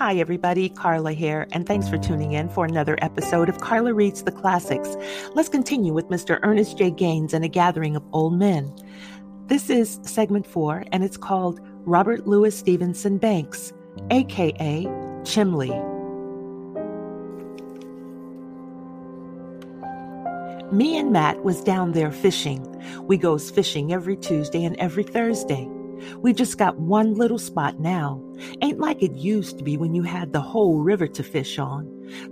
Hi, everybody. Carla here, and thanks for tuning in for another episode of Carla Reads the Classics. Let's continue with Mr. Ernest J. Gaines and a gathering of old men. This is segment four, and it's called Robert Louis Stevenson Banks, aka Chimley. Me and Matt was down there fishing. We goes fishing every Tuesday and every Thursday. We just got one little spot now. Ain't like it used to be when you had the whole river to fish on.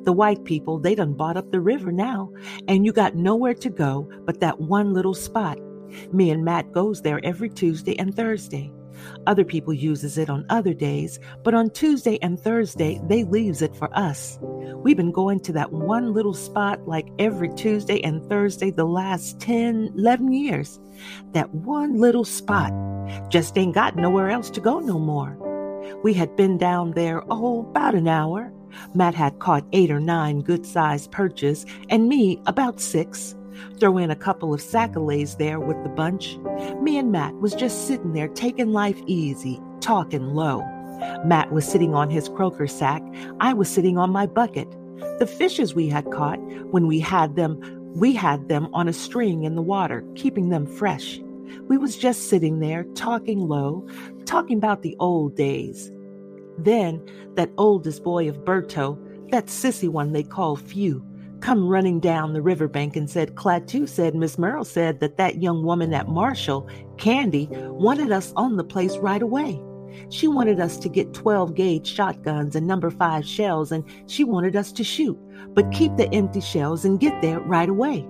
The white people, they done bought up the river now, and you got nowhere to go but that one little spot. Me and Matt goes there every Tuesday and Thursday. Other people uses it on other days, but on Tuesday and Thursday, they leaves it for us. We've been going to that one little spot like every Tuesday and Thursday the last 10, 11 years. That one little spot. Just ain't got nowhere else to go no more. We had been down there, oh, about an hour. Matt had caught eight or nine good sized perches, and me about six. Throw in a couple of sac-a-lays there with the bunch. Me and Matt was just sitting there taking life easy, talking low. Matt was sitting on his croaker sack. I was sitting on my bucket. The fishes we had caught, when we had them, we had them on a string in the water, keeping them fresh. We was just sitting there talking low, talking about the old days. Then that oldest boy of Berto, that sissy one they call Few, come running down the riverbank and said, Clatoo said Miss Merle said that that young woman at Marshall, Candy, wanted us on the place right away. She wanted us to get 12 gauge shotguns and number 5 shells, and she wanted us to shoot, but keep the empty shells and get there right away.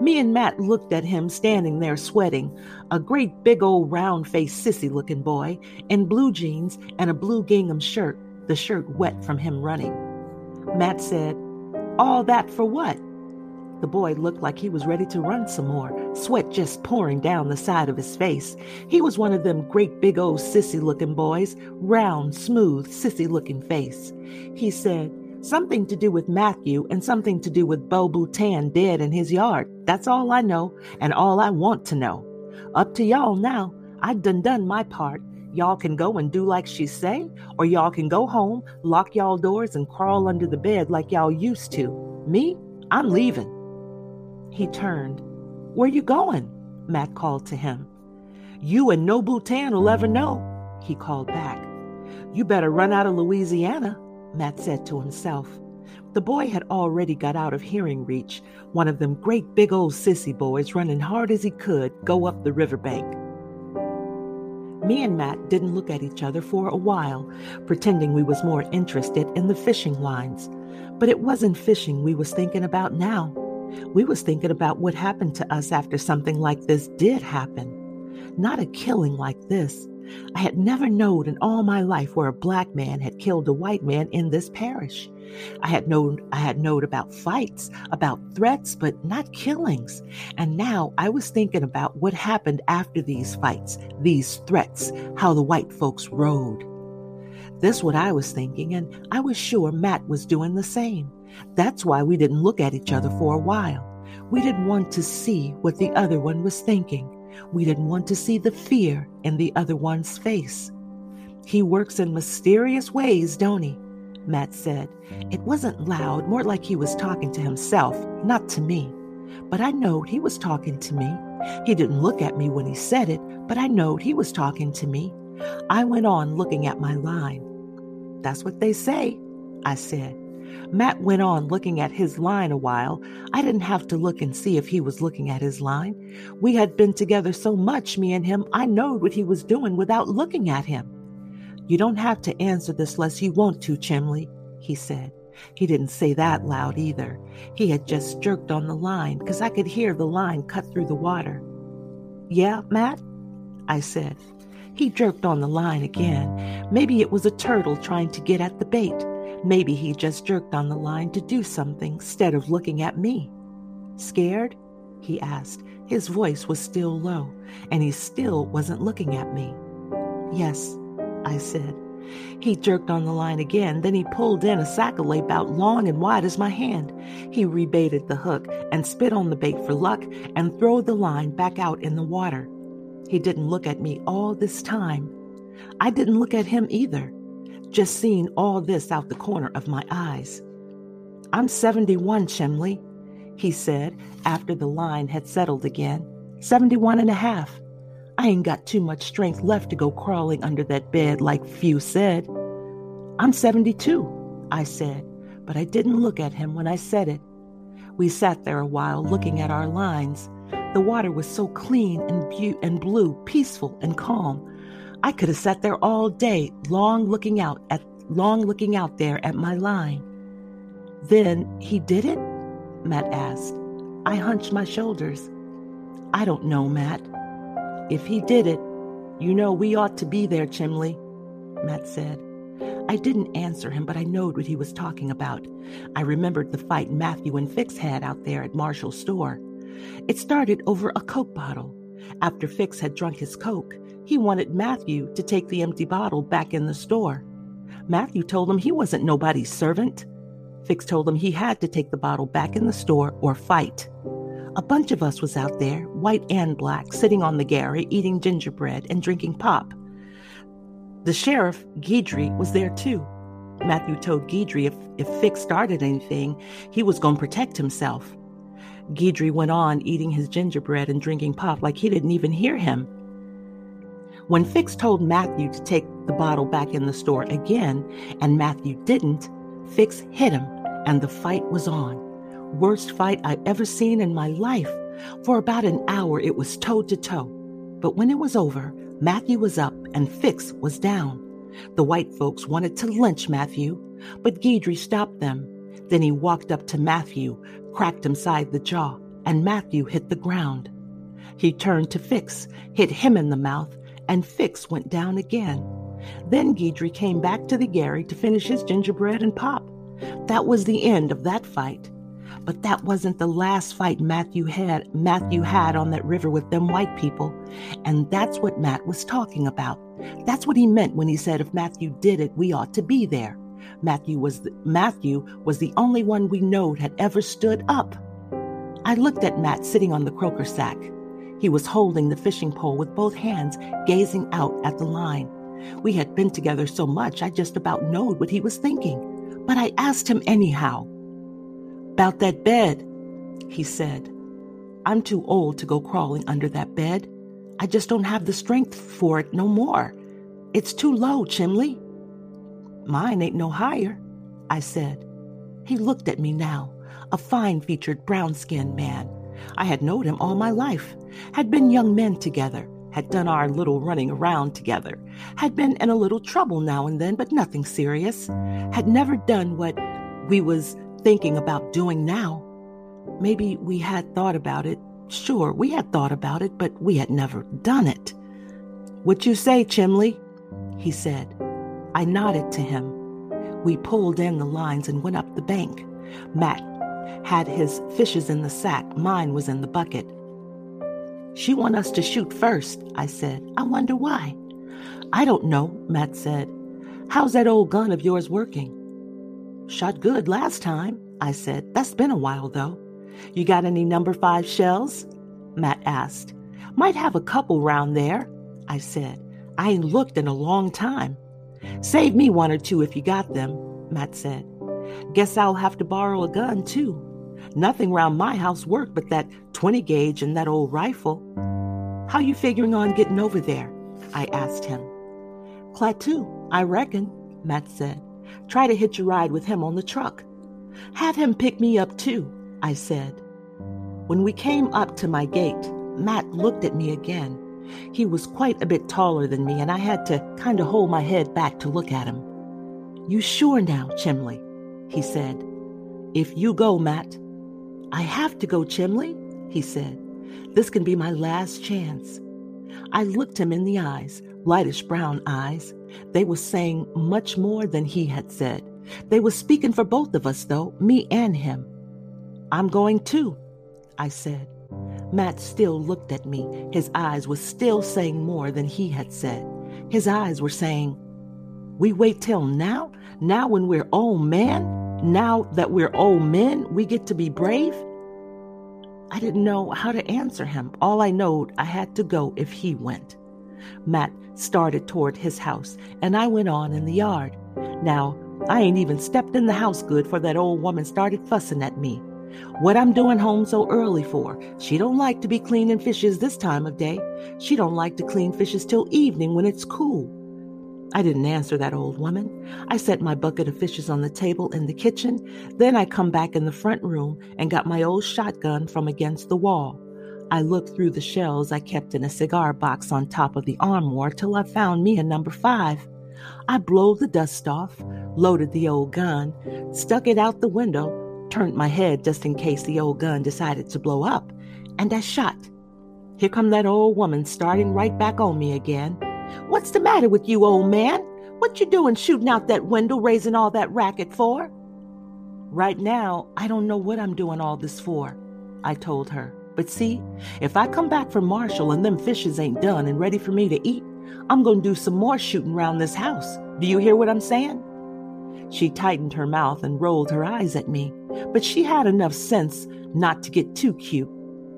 Me and Matt looked at him standing there sweating, a great big old round faced sissy looking boy in blue jeans and a blue gingham shirt, the shirt wet from him running. Matt said, all that for what? The boy looked like he was ready to run some more, sweat just pouring down the side of his face. He was one of them great big old sissy looking boys, round, smooth, sissy looking face. He said, Something to do with Mathu and something to do with Beau Boutan dead in his yard. That's all I know and all I want to know. Up to y'all now. I done done my part. Y'all can go and do like she say, or y'all can go home, lock y'all doors, and crawl under the bed like y'all used to. Me, I'm leaving. He turned. Where you going? Matt called to him. You and no Boutan will ever know, he called back. You better run out of Louisiana, Matt said to himself. The boy had already got out of hearing reach, one of them great big old sissy boys running hard as he could go up the riverbank. Me and Matt didn't look at each other for a while, pretending we was more interested in the fishing lines. But it wasn't fishing we was thinking about now. We was thinking about what happened to us after something like this did happen. Not a killing like this. I had never known in all my life where a black man had killed a white man in this parish. I had known I had known about fights, about threats, but not killings. And now I was thinking about what happened after these fights, these threats, how the white folks rode. This what I was thinking, and I was sure Matt was doing the same. That's why we didn't look at each other for a while. We didn't want to see what the other one was thinking. We didn't want to see the fear in the other one's face. He works in mysterious ways, don't he? Matt said. It wasn't loud, more like he was talking to himself, not to me. But I knowed he was talking to me. He didn't look at me when he said it, but I knowed he was talking to me. I went on looking at my line. That's what they say, I said. Matt went on looking at his line a while. I didn't have to look and see if he was looking at his line. We had been together so much, me and him, I knowed what he was doing without looking at him. You don't have to answer this unless you want to, Chimley, he said. He didn't say that loud either. He had just jerked on the line because I could hear the line cut through the water. Yeah, Matt? I said. He jerked on the line again. Maybe it was a turtle trying to get at the bait. Maybe he just jerked on the line to do something instead of looking at me. Scared? He asked. His voice was still low, and he still wasn't looking at me. Yes, I said. He jerked on the line again, then he pulled in a sac-a-lait about long and wide as my hand. He rebaited the hook and spit on the bait for luck and throw the line back out in the water. He didn't look at me all this time. I didn't look at him either. just seeing all this out the corner of my eyes. I'm 71, Chimley, he said after the line had settled again. 71 and a half. I ain't got too much strength left to go crawling under that bed like few said. I'm 72, I said, but I didn't look at him when I said it. We sat there a while looking at our lines. The water was so clean and, bu- and blue, peaceful and calm. I could have sat there all day, long looking out at long looking out there at my line. Then he did it? Matt asked. I hunched my shoulders. I don't know, Matt. If he did it, you know we ought to be there, Chimley, Matt said. I didn't answer him, but I knowed what he was talking about. I remembered the fight Mathu and Fix had out there at Marshall's store. It started over a Coke bottle. After Fix had drunk his Coke, he wanted Mathu to take the empty bottle back in the store. Mathu told him he wasn't nobody's servant. Fix told him he had to take the bottle back in the store or fight. A bunch of us was out there, white and black, sitting on the Gary, eating gingerbread and drinking pop. The sheriff, Guidry, was there too. Mathu told Guidry if, if Fix started anything, he was going to protect himself. Guidry went on eating his gingerbread and drinking pop like he didn't even hear him. When Fix told Mathu to take the bottle back in the store again, and Mathu didn't, Fix hit him, and the fight was on. Worst fight I'd ever seen in my life. For about an hour, it was toe to toe. But when it was over, Mathu was up and Fix was down. The white folks wanted to lynch Mathu, but Guidry stopped them. Then he walked up to Mathu, cracked him side the jaw, and Mathu hit the ground. He turned to Fix, hit him in the mouth, and Fix went down again. Then Guidry came back to the Gary to finish his gingerbread and pop. That was the end of that fight. But that wasn't the last fight Mathu had Mathu had on that river with them white people. And that's what Matt was talking about. That's what he meant when he said if Mathu did it, we ought to be there. Mathu was the, Mathu was the only one we knowed had ever stood up. I looked at Matt sitting on the croaker sack. He was holding the fishing pole with both hands, gazing out at the line. We had been together so much I just about knowed what he was thinking. But I asked him anyhow. About that bed, he said. I'm too old to go crawling under that bed. I just don't have the strength for it no more. It's too low, Chimley. Mine ain't no higher, I said. He looked at me now, a fine featured, brown skinned man. I had known him all my life, had been young men together, had done our little running around together, had been in a little trouble now and then, but nothing serious, had never done what we was thinking about doing now. Maybe we had thought about it. Sure, we had thought about it, but we had never done it. What you say, Chimley? He said. I nodded to him. We pulled in the lines and went up the bank. Matt had his fishes in the sack, mine was in the bucket. She want us to shoot first, I said. I wonder why. I don't know, Matt said. How's that old gun of yours working? Shot good last time, I said. That's been a while, though. You got any number five shells? Matt asked. Might have a couple round there, I said. I ain't looked in a long time. Save me one or two if you got them, Matt said. Guess I'll have to borrow a gun, too. Nothing round my house worked but that 20 gauge and that old rifle. How you figuring on getting over there? I asked him. Clatoo, I reckon, Matt said. Try to hitch a ride with him on the truck. Have him pick me up too, I said. When we came up to my gate, Matt looked at me again. He was quite a bit taller than me, and I had to kind of hold my head back to look at him. You sure now, Chimley? He said. If you go, Matt. I have to go, Chimley, he said. This can be my last chance. I looked him in the eyes, lightish brown eyes. They were saying much more than he had said. They were speaking for both of us, though, me and him. I'm going too, I said. Matt still looked at me. His eyes were still saying more than he had said. His eyes were saying, We wait till now? Now, when we're old men? Now that we're old men, we get to be brave? I didn't know how to answer him. All I knowed I had to go if he went. Matt started toward his house, and I went on in the yard. Now, I ain't even stepped in the house good for that old woman started fussing at me. What I'm doing home so early for? She don't like to be cleaning fishes this time of day. She don't like to clean fishes till evening when it's cool. I didn't answer that old woman. I set my bucket of fishes on the table in the kitchen. Then I come back in the front room and got my old shotgun from against the wall. I looked through the shells I kept in a cigar box on top of the armoire till I found me a number five. I blowed the dust off, loaded the old gun, stuck it out the window, turned my head just in case the old gun decided to blow up, and I shot. Here come that old woman starting right back on me again. What's the matter with you, old man? What you doing shooting out that window, raising all that racket for? Right now, I don't know what I'm doing all this for, I told her. But see, if I come back from Marshall and them fishes ain't done and ready for me to eat, I'm going to do some more shooting round this house. Do you hear what I'm saying? She tightened her mouth and rolled her eyes at me, but she had enough sense not to get too cute.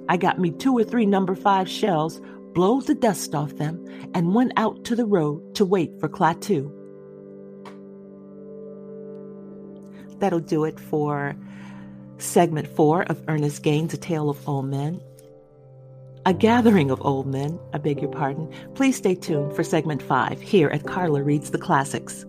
I got me two or three number five shells, blow the dust off them, and went out to the road to wait for Clatoo. That'll do it for segment four of Ernest Gaines' A Tale of Old Men. A gathering of old men, I beg your pardon. Please stay tuned for segment five here at Carla Reads the Classics.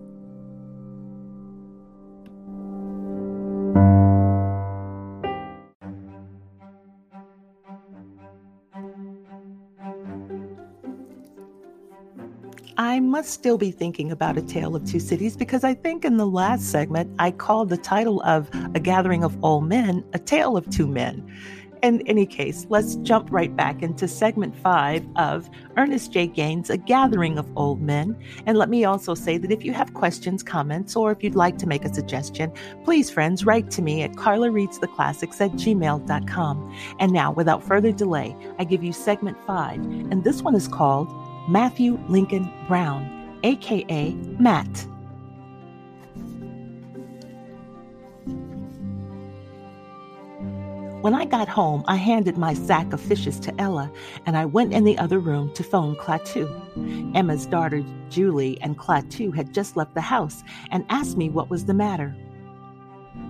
I must still be thinking about A Tale of Two Cities because I think in the last segment I called the title of A Gathering of Old Men A Tale of Two Men. In any case, let's jump right back into segment five of Ernest J. Gaines' A Gathering of Old Men. And let me also say that if you have questions, comments, or if you'd like to make a suggestion, please, friends, write to me at carlareadstheclassics at gmail.com. And now, without further delay, I give you segment five, and this one is called Matthew Lincoln Brown, aka Matt. When I got home, I handed my sack of fishes to Ella, and I went in the other room to phone Clatoo. Emma's daughter, Julie, and Clatoo had just left the house and asked me what was the matter.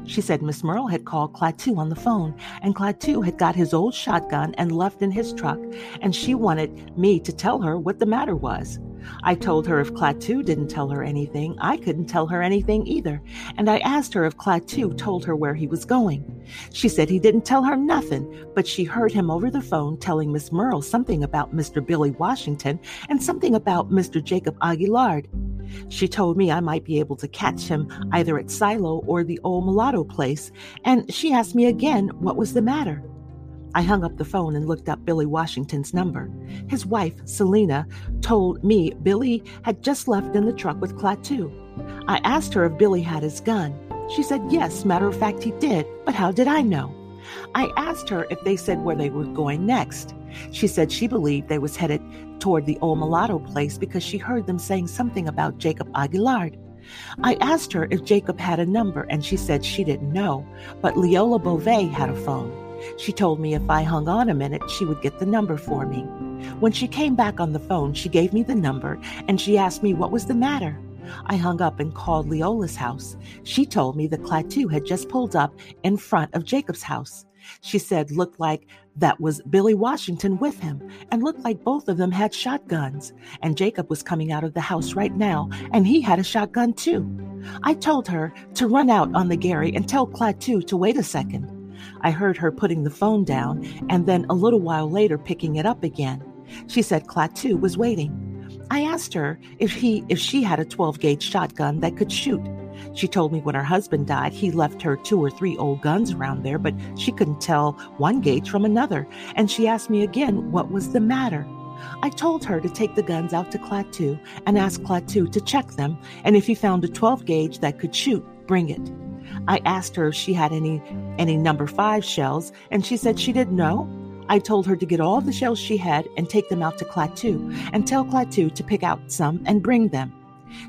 She said Miss Merle had called Clatoo on the phone, and Clatoo had got his old shotgun and left in his truck, and she wanted me to tell her what the matter was. I told her if Clatoo didn't tell her anything, I couldn't tell her anything either, and I asked her if Clatoo told her where he was going. She said he didn't tell her nothing, but she heard him over the phone telling Miss Merle something about Mr. Billy Washington and something about Mr. Jacob Aguillard. She told me I might be able to catch him either at Silo or the old mulatto place, and she asked me again what was the matter. I hung up the phone and looked up Billy Washington's number. His wife, Selina, told me Billy had just left in the truck with Clatoo. I asked her if Billy had his gun. She said yes, matter of fact, he did, but how did I know? I asked her if they said where they were going next. She said she believed they was headed toward the old mulatto place because she heard them saying something about Jacob Aguillard. I asked her if Jacob had a number, and she said she didn't know, but Leola Beauvais had a phone. She told me if I hung on a minute, she would get the number for me. When she came back on the phone, she gave me the number and she asked me what was the matter. I hung up and called Leola's house. She told me the Clatoo had just pulled up in front of Jacob's house. She said looked like that was Billy Washington with him and looked like both of them had shotguns. And Jacob was coming out of the house right now and he had a shotgun too. I told her to run out on the Gary and tell Clatoo to wait a second. I heard her putting the phone down and then a little while later picking it up again. She said Clatoo was waiting. I asked her if he if she had a 12 gauge shotgun that could shoot. She told me when her husband died, he left her two or three old guns around there, but she couldn't tell one gauge from another. And she asked me again what was the matter. I told her to take the guns out to Clatoo and ask Clatoo to check them, and if he found a 12 gauge that could shoot, bring it. I asked her if she had any any number 5 shells and she said she didn't know. I told her to get all the shells she had and take them out to Clatoo and tell Clatoo to pick out some and bring them.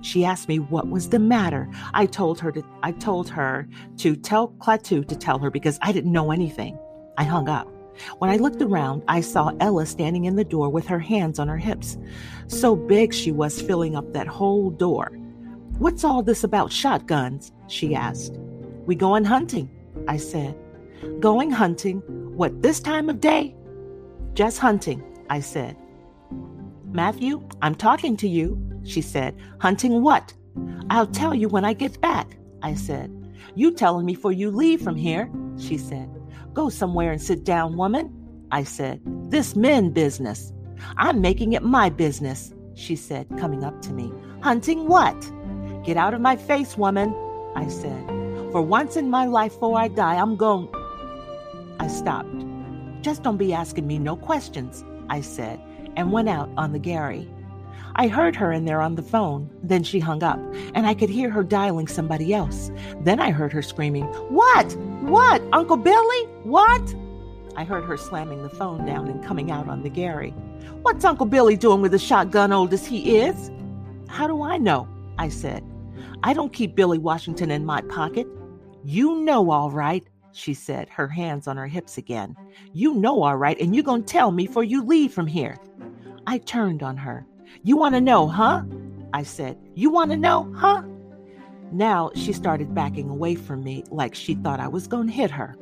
She asked me what was the matter. I told her to I told her to tell Clatoo to tell her because I didn't know anything. I hung up. When I looked around, I saw Ella standing in the door with her hands on her hips. So big she was filling up that whole door. What's all this about shotguns? she asked. We going hunting, I said. Going hunting? What, this time of day? Just hunting, I said. Matthew, I'm talking to you, she said. Hunting what? I'll tell you when I get back, I said. You telling me for you leave from here, she said. Go somewhere and sit down, woman, I said. This men business. I'm making it my business, she said, coming up to me. Hunting what? Get out of my face, woman, I said. For once in my life before I die, I'm going. I stopped. Just don't be asking me no questions, I said, and went out on the Gary. I heard her in there on the phone. Then she hung up, and I could hear her dialing somebody else. Then I heard her screaming, What? What? Uncle Billy? What? I heard her slamming the phone down and coming out on the Gary. What's Uncle Billy doing with a shotgun old as he is? How do I know? I said. I don't keep Billy Washington in my pocket. You know all right, she said, her hands on her hips again. You know all right, and you gonna tell me for you leave from here. I turned on her. You want to know, huh? I said, You want to know, huh? Now she started backing away from me like she thought I was to hit her.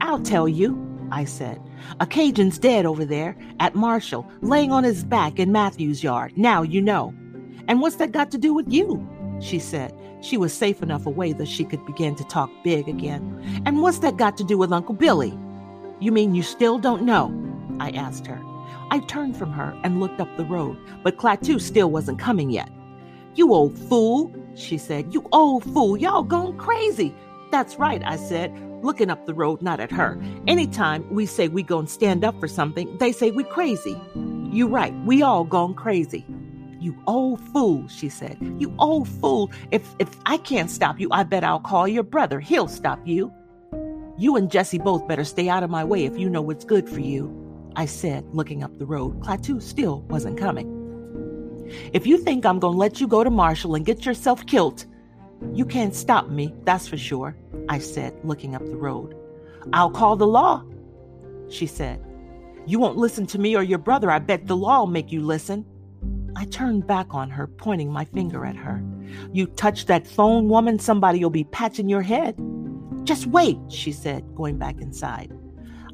I'll tell you, I said. A Cajun's dead over there at Marshall, laying on his back in Mathu's yard. Now you know. And what's that got to do with you? She said. She was safe enough away that she could begin to talk big again. And what's that got to do with Uncle Billy? You mean you still don't know? I asked her. I turned from her and looked up the road, but Clatoo still wasn't coming yet. You old fool, she said. You old fool. Y'all gone crazy. That's right, I said, looking up the road, not at her. Anytime we say we gonna stand up for something, they say we crazy. You right, we all gone crazy. You old fool, she said. You old fool. If if I can't stop you, I bet I'll call your brother. He'll stop you. You and Jesse both better stay out of my way if you know what's good for you. I said, looking up the road. Clatoo still wasn't coming. If you think I'm going to let you go to Marshall and get yourself killed, you can't stop me, that's for sure, I said, looking up the road. I'll call the law, she said. You won't listen to me or your brother. I bet the law'll make you listen. I turned back on her, pointing my finger at her. You touch that phone, woman, somebody'll be patching your head. Just wait, she said, going back inside.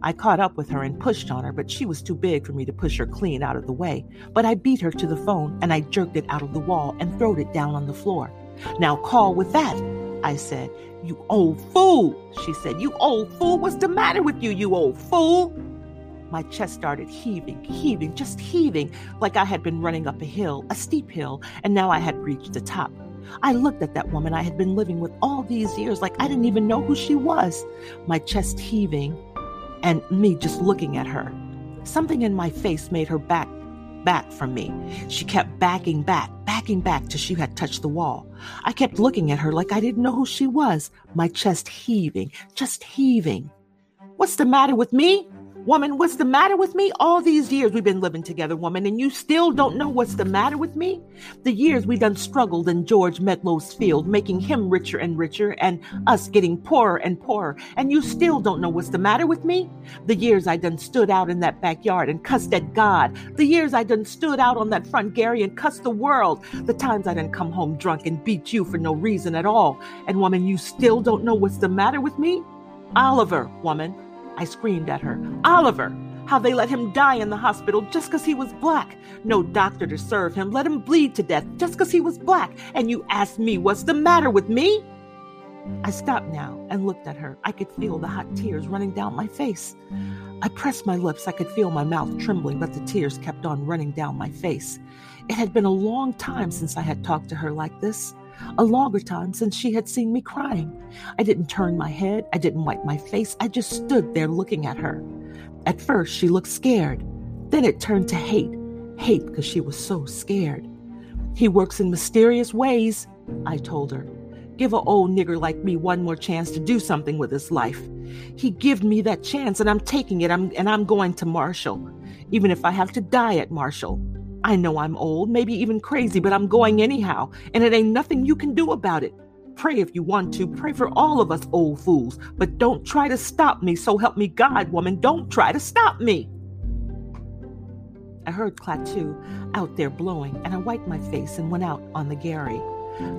I caught up with her and pushed on her, but she was too big for me to push her clean out of the way. But I beat her to the phone and I jerked it out of the wall and throwed it down on the floor. Now call with that, I said. You old fool, she said. You old fool. What's the matter with you, you old fool? My chest started heaving, heaving, just heaving, like I had been running up a hill, a steep hill, and now I had reached the top. I looked at that woman I had been living with all these years like I didn't even know who she was, my chest heaving, and me just looking at her. Something in my face made her back back from me. She kept backing back, backing back till she had touched the wall. I kept looking at her like I didn't know who she was, my chest heaving, just heaving. What's the matter with me? Woman, what's the matter with me? All these years we've been living together, woman, and you still don't know what's the matter with me? The years we done struggled in George Medlow's field, making him richer and richer, and us getting poorer and poorer, and you still don't know what's the matter with me? The years I done stood out in that backyard and cussed at God. The years I done stood out on that front Gary and cussed the world. The times I done come home drunk and beat you for no reason at all. And woman, you still don't know what's the matter with me? Oliver, woman. I screamed at her. Oliver! How they let him die in the hospital just because he was black. No doctor to serve him. Let him bleed to death just because he was black. And you asked me what's the matter with me? I stopped now and looked at her. I could feel the hot tears running down my face. I pressed my lips. I could feel my mouth trembling, but the tears kept on running down my face. It had been a long time since I had talked to her like this a longer time since she had seen me crying. I didn't turn my head, I didn't wipe my face, I just stood there looking at her. At first, she looked scared. Then it turned to hate hate because she was so scared. He works in mysterious ways, I told her. Give a old nigger like me one more chance to do something with his life. He give me that chance and I'm taking it I'm, and I'm going to Marshall, even if I have to die at Marshall. I know I'm old, maybe even crazy, but I'm going anyhow, and it ain't nothing you can do about it. Pray if you want to. Pray for all of us old fools, but don't try to stop me. So help me God, woman. Don't try to stop me. I heard Clatoo out there blowing, and I wiped my face and went out on the Gary.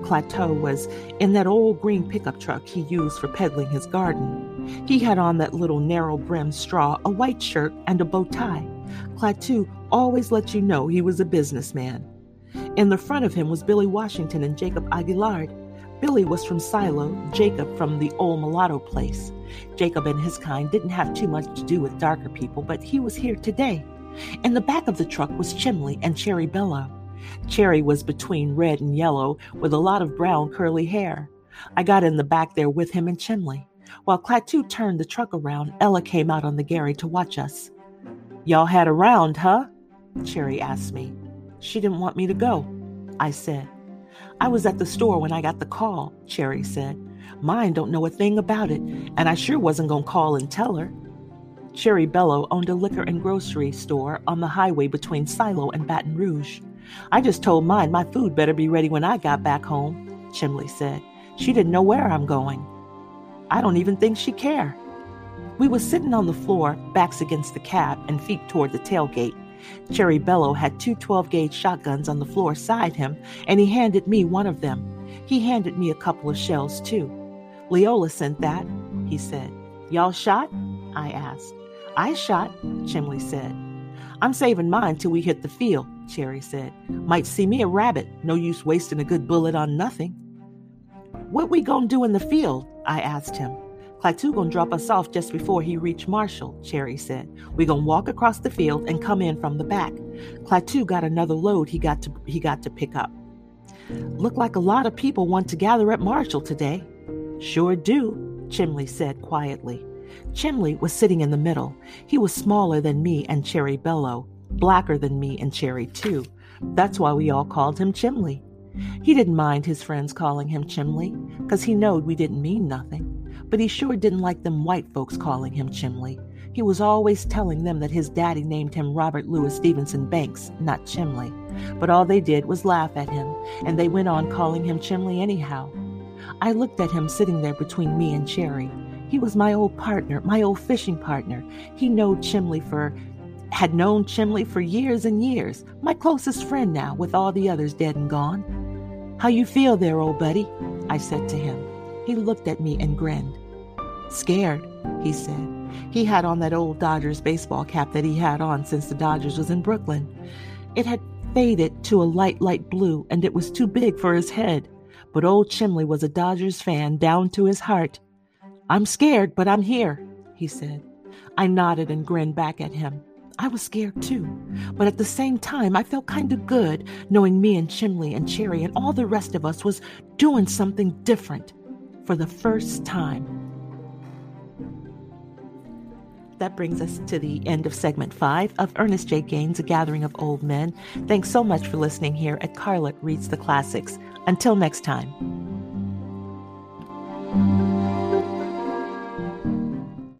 Clatoo was in that old green pickup truck he used for peddling his garden. He had on that little narrow brimmed straw, a white shirt, and a bow tie. Clatoo always let you know he was a businessman. In the front of him was Billy Washington and Jacob Aguilard. Billy was from Silo, Jacob from the old mulatto place. Jacob and his kind didn't have too much to do with darker people, but he was here today. In the back of the truck was Chimley and Cherry Bello. Cherry was between red and yellow with a lot of brown curly hair. I got in the back there with him and Chimley. While Clatoo turned the truck around, Ella came out on the gary to watch us. Y'all had a round, huh? Cherry asked me. She didn't want me to go, I said. I was at the store when I got the call, Cherry said. Mine don't know a thing about it, and I sure wasn't going to call and tell her. Cherry Bello owned a liquor and grocery store on the highway between Silo and Baton Rouge. I just told mine my food better be ready when I got back home, Chimley said. She didn't know where I'm going. I don't even think she care. We was sitting on the floor, backs against the cab and feet toward the tailgate. Cherry Bello had two 12 gauge shotguns on the floor side him, and he handed me one of them. He handed me a couple of shells, too. Leola sent that, he said. Y'all shot? I asked. I shot, Chimley said. I'm saving mine till we hit the field, Cherry said. Might see me a rabbit. No use wasting a good bullet on nothing. What we gonna do in the field? I asked him. Clatoo gonna drop us off just before he reach Marshall, Cherry said. We gonna walk across the field and come in from the back. Clatoo got another load he got to he got to pick up. Look like a lot of people want to gather at Marshall today. Sure do, Chimley said quietly. Chimley was sitting in the middle. He was smaller than me and Cherry Bello, blacker than me and Cherry, too. That's why we all called him Chimley. He didn't mind his friends calling him Chimley, because he knowed we didn't mean nothing. But he sure didn't like them white folks calling him Chimley. He was always telling them that his daddy named him Robert Louis Stevenson Banks, not Chimley. But all they did was laugh at him, and they went on calling him Chimley anyhow. I looked at him sitting there between me and Cherry. He was my old partner, my old fishing partner. He knowed Chimley for had known Chimley for years and years, my closest friend now, with all the others dead and gone. How you feel there, old buddy? I said to him. He looked at me and grinned. Scared, he said. He had on that old Dodgers baseball cap that he had on since the Dodgers was in Brooklyn. It had faded to a light, light blue, and it was too big for his head. But old Chimley was a Dodgers fan down to his heart. I'm scared, but I'm here, he said. I nodded and grinned back at him. I was scared too, but at the same time, I felt kind of good knowing me and Chimley and Cherry and all the rest of us was doing something different for the first time. That brings us to the end of segment five of Ernest J. Gaines' A Gathering of Old Men. Thanks so much for listening here at Carla Reads the Classics. Until next time.